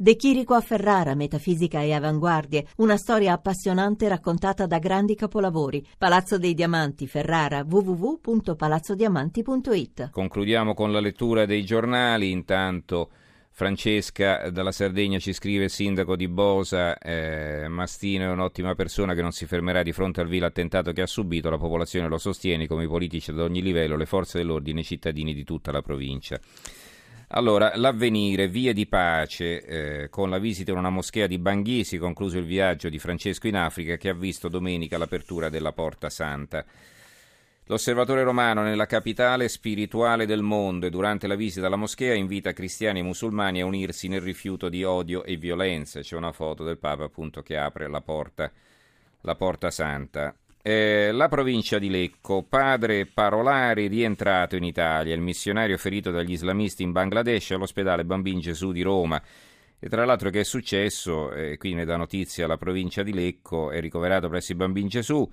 De Chirico a Ferrara, metafisica e avanguardie, una storia appassionante raccontata da grandi capolavori. Palazzo dei Diamanti, Ferrara, www.palazzodiamanti.it. Concludiamo con la lettura dei giornali, intanto Francesca dalla Sardegna ci scrive sindaco di Bosa, eh, Mastino è un'ottima persona che non si fermerà di fronte al vil attentato che ha subito, la popolazione lo sostiene come i politici ad ogni livello, le forze dell'ordine i cittadini di tutta la provincia. Allora, l'avvenire, vie di pace, eh, con la visita in una moschea di Banghisi, concluso il viaggio di Francesco in Africa, che ha visto domenica l'apertura della Porta Santa. L'osservatore romano nella capitale spirituale del mondo e durante la visita alla moschea invita cristiani e musulmani a unirsi nel rifiuto di odio e violenza. C'è una foto del Papa appunto che apre la porta, la porta santa. Eh, la provincia di Lecco, padre Parolari rientrato in Italia, il missionario ferito dagli islamisti in Bangladesh all'ospedale Bambin Gesù di Roma. E tra l'altro che è successo, eh, qui ne dà notizia la provincia di Lecco, è ricoverato presso il Bambin Gesù.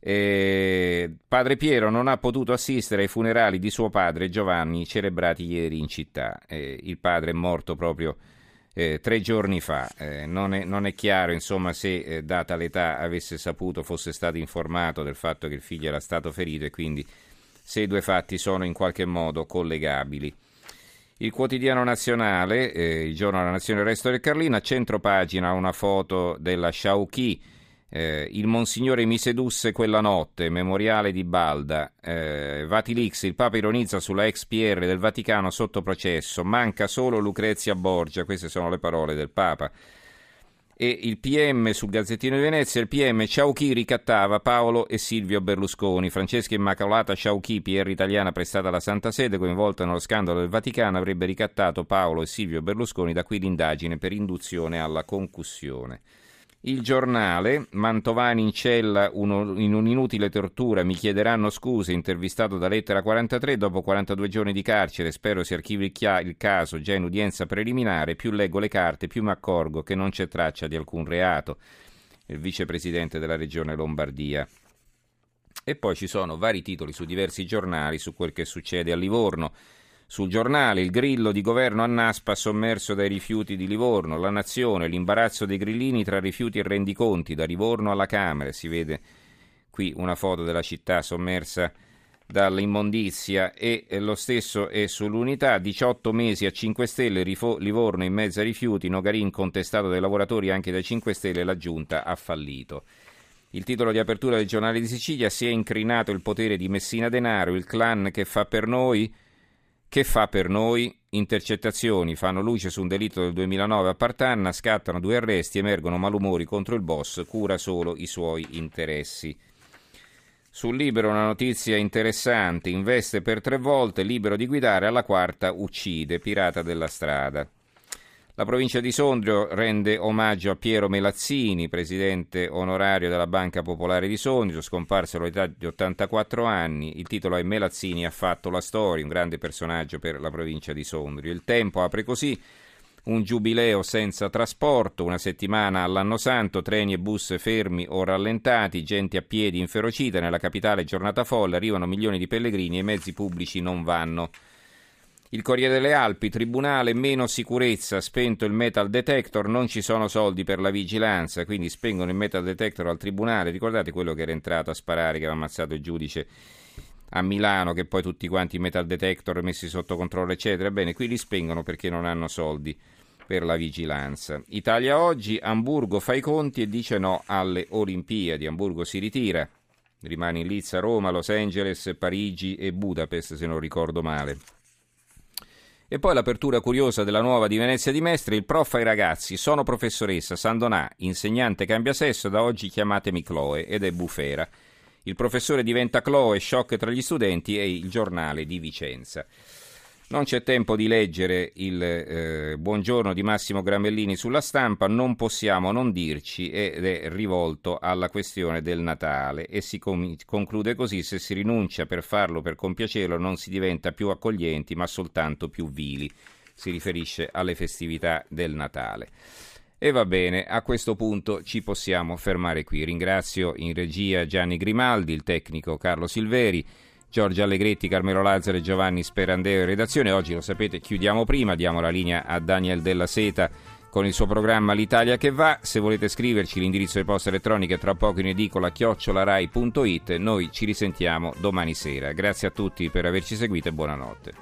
Eh, padre Piero non ha potuto assistere ai funerali di suo padre Giovanni celebrati ieri in città. Eh, il padre è morto proprio eh, tre giorni fa. Eh, non, è, non, è, chiaro, insomma, se eh, data l'età avesse saputo, fosse stato informato del fatto che il figlio era stato ferito e quindi se i due fatti sono in qualche modo collegabili. Il quotidiano nazionale, eh, il giorno della nazione il resto del Carlino, a centro pagina una foto della Sciauchi eh, il Monsignore mi sedusse quella notte, memoriale di Balda. Eh, Vatilix, il Papa ironizza sulla ex PR del Vaticano sotto processo. Manca solo Lucrezia Borgia, queste sono le parole del Papa. E il PM sul Gazzettino di Venezia, il PM Ciauchi ricattava Paolo e Silvio Berlusconi. Francesca Immacolata Ciauchi, PR italiana prestata alla Santa Sede, coinvolta nello scandalo del Vaticano, avrebbe ricattato Paolo e Silvio Berlusconi, da qui l'indagine per induzione alla concussione. Il giornale, Mantovani in cella uno, in un'inutile tortura, mi chiederanno scuse, intervistato da lettera 43 dopo 42 giorni di carcere, spero si archivi il, caso già in udienza preliminare, più leggo le carte più mi accorgo che non c'è traccia di alcun reato. Il vicepresidente della regione Lombardia. E poi ci sono vari titoli su diversi giornali su quel che succede a Livorno. Sul giornale il grillo di governo a Naspa sommerso dai rifiuti di Livorno, la nazione, l'imbarazzo dei grillini tra rifiuti e rendiconti, da Livorno alla Camera. Si vede qui una foto della città sommersa dall'immondizia e lo stesso è sull'unità, 18 mesi a 5 Stelle, Livorno in mezzo a rifiuti, Nogarin contestato dai lavoratori anche dai 5 Stelle, la giunta ha fallito. Il titolo di apertura del giornale di Sicilia si è incrinato il potere di Messina Denaro, il clan che fa per noi, che fa per noi? Intercettazioni fanno luce su un delitto del 2009 a Partanna, scattano due arresti, emergono malumori contro il boss, cura solo i suoi interessi. Sul libero una notizia interessante, investe per tre volte, libero di guidare, alla quarta uccide, pirata della strada. La provincia di Sondrio rende omaggio a Piero Melazzini, presidente onorario della Banca Popolare di Sondrio, scomparso all'età di 84 anni. Il titolo è Melazzini ha fatto la storia, un grande personaggio per la provincia di Sondrio. Il tempo apre così un giubileo senza trasporto, una settimana all'anno santo, treni e bus fermi o rallentati, gente a piedi inferocita, nella capitale giornata folle, arrivano milioni di pellegrini e i mezzi pubblici non vanno. Il Corriere delle Alpi, tribunale, meno sicurezza, spento il metal detector, non ci sono soldi per la vigilanza, quindi spengono il metal detector al tribunale. Ricordate quello che era entrato a sparare, che aveva ammazzato il giudice a Milano, che poi tutti quanti i metal detector messi sotto controllo, eccetera. Bene, qui li spengono perché non hanno soldi per la vigilanza. Italia oggi, Hamburgo fa i conti e dice no alle Olimpiadi. Hamburgo si ritira, rimane in lizza Roma, Los Angeles, Parigi e Budapest, se non ricordo male. E poi l'apertura curiosa della nuova di Venezia di Mestre, il prof ai ragazzi, sono professoressa, Sandonà, insegnante cambia sesso, da oggi chiamatemi Chloe, ed è bufera. Il professore diventa Chloe, shock tra gli studenti e il giornale di Vicenza. Non c'è tempo di leggere il eh, buongiorno di Massimo Gramellini sulla stampa, non possiamo non dirci ed è rivolto alla questione del Natale e si com- conclude così, se si rinuncia per farlo per compiacerlo non si diventa più accoglienti ma soltanto più vili. Si riferisce alle festività del Natale. E va bene, a questo punto ci possiamo fermare qui. Ringrazio in regia Gianni Grimaldi, il tecnico Carlo Silveri. Giorgio Allegretti, Carmelo Lazzaro e Giovanni Sperandeo in redazione. Oggi lo sapete, chiudiamo prima, diamo la linea a Daniel Della Seta con il suo programma L'Italia che va. Se volete scriverci l'indirizzo di posta elettronica è tra poco in edicola chiocciolarai.it. Noi ci risentiamo domani sera. Grazie a tutti per averci seguito e buonanotte.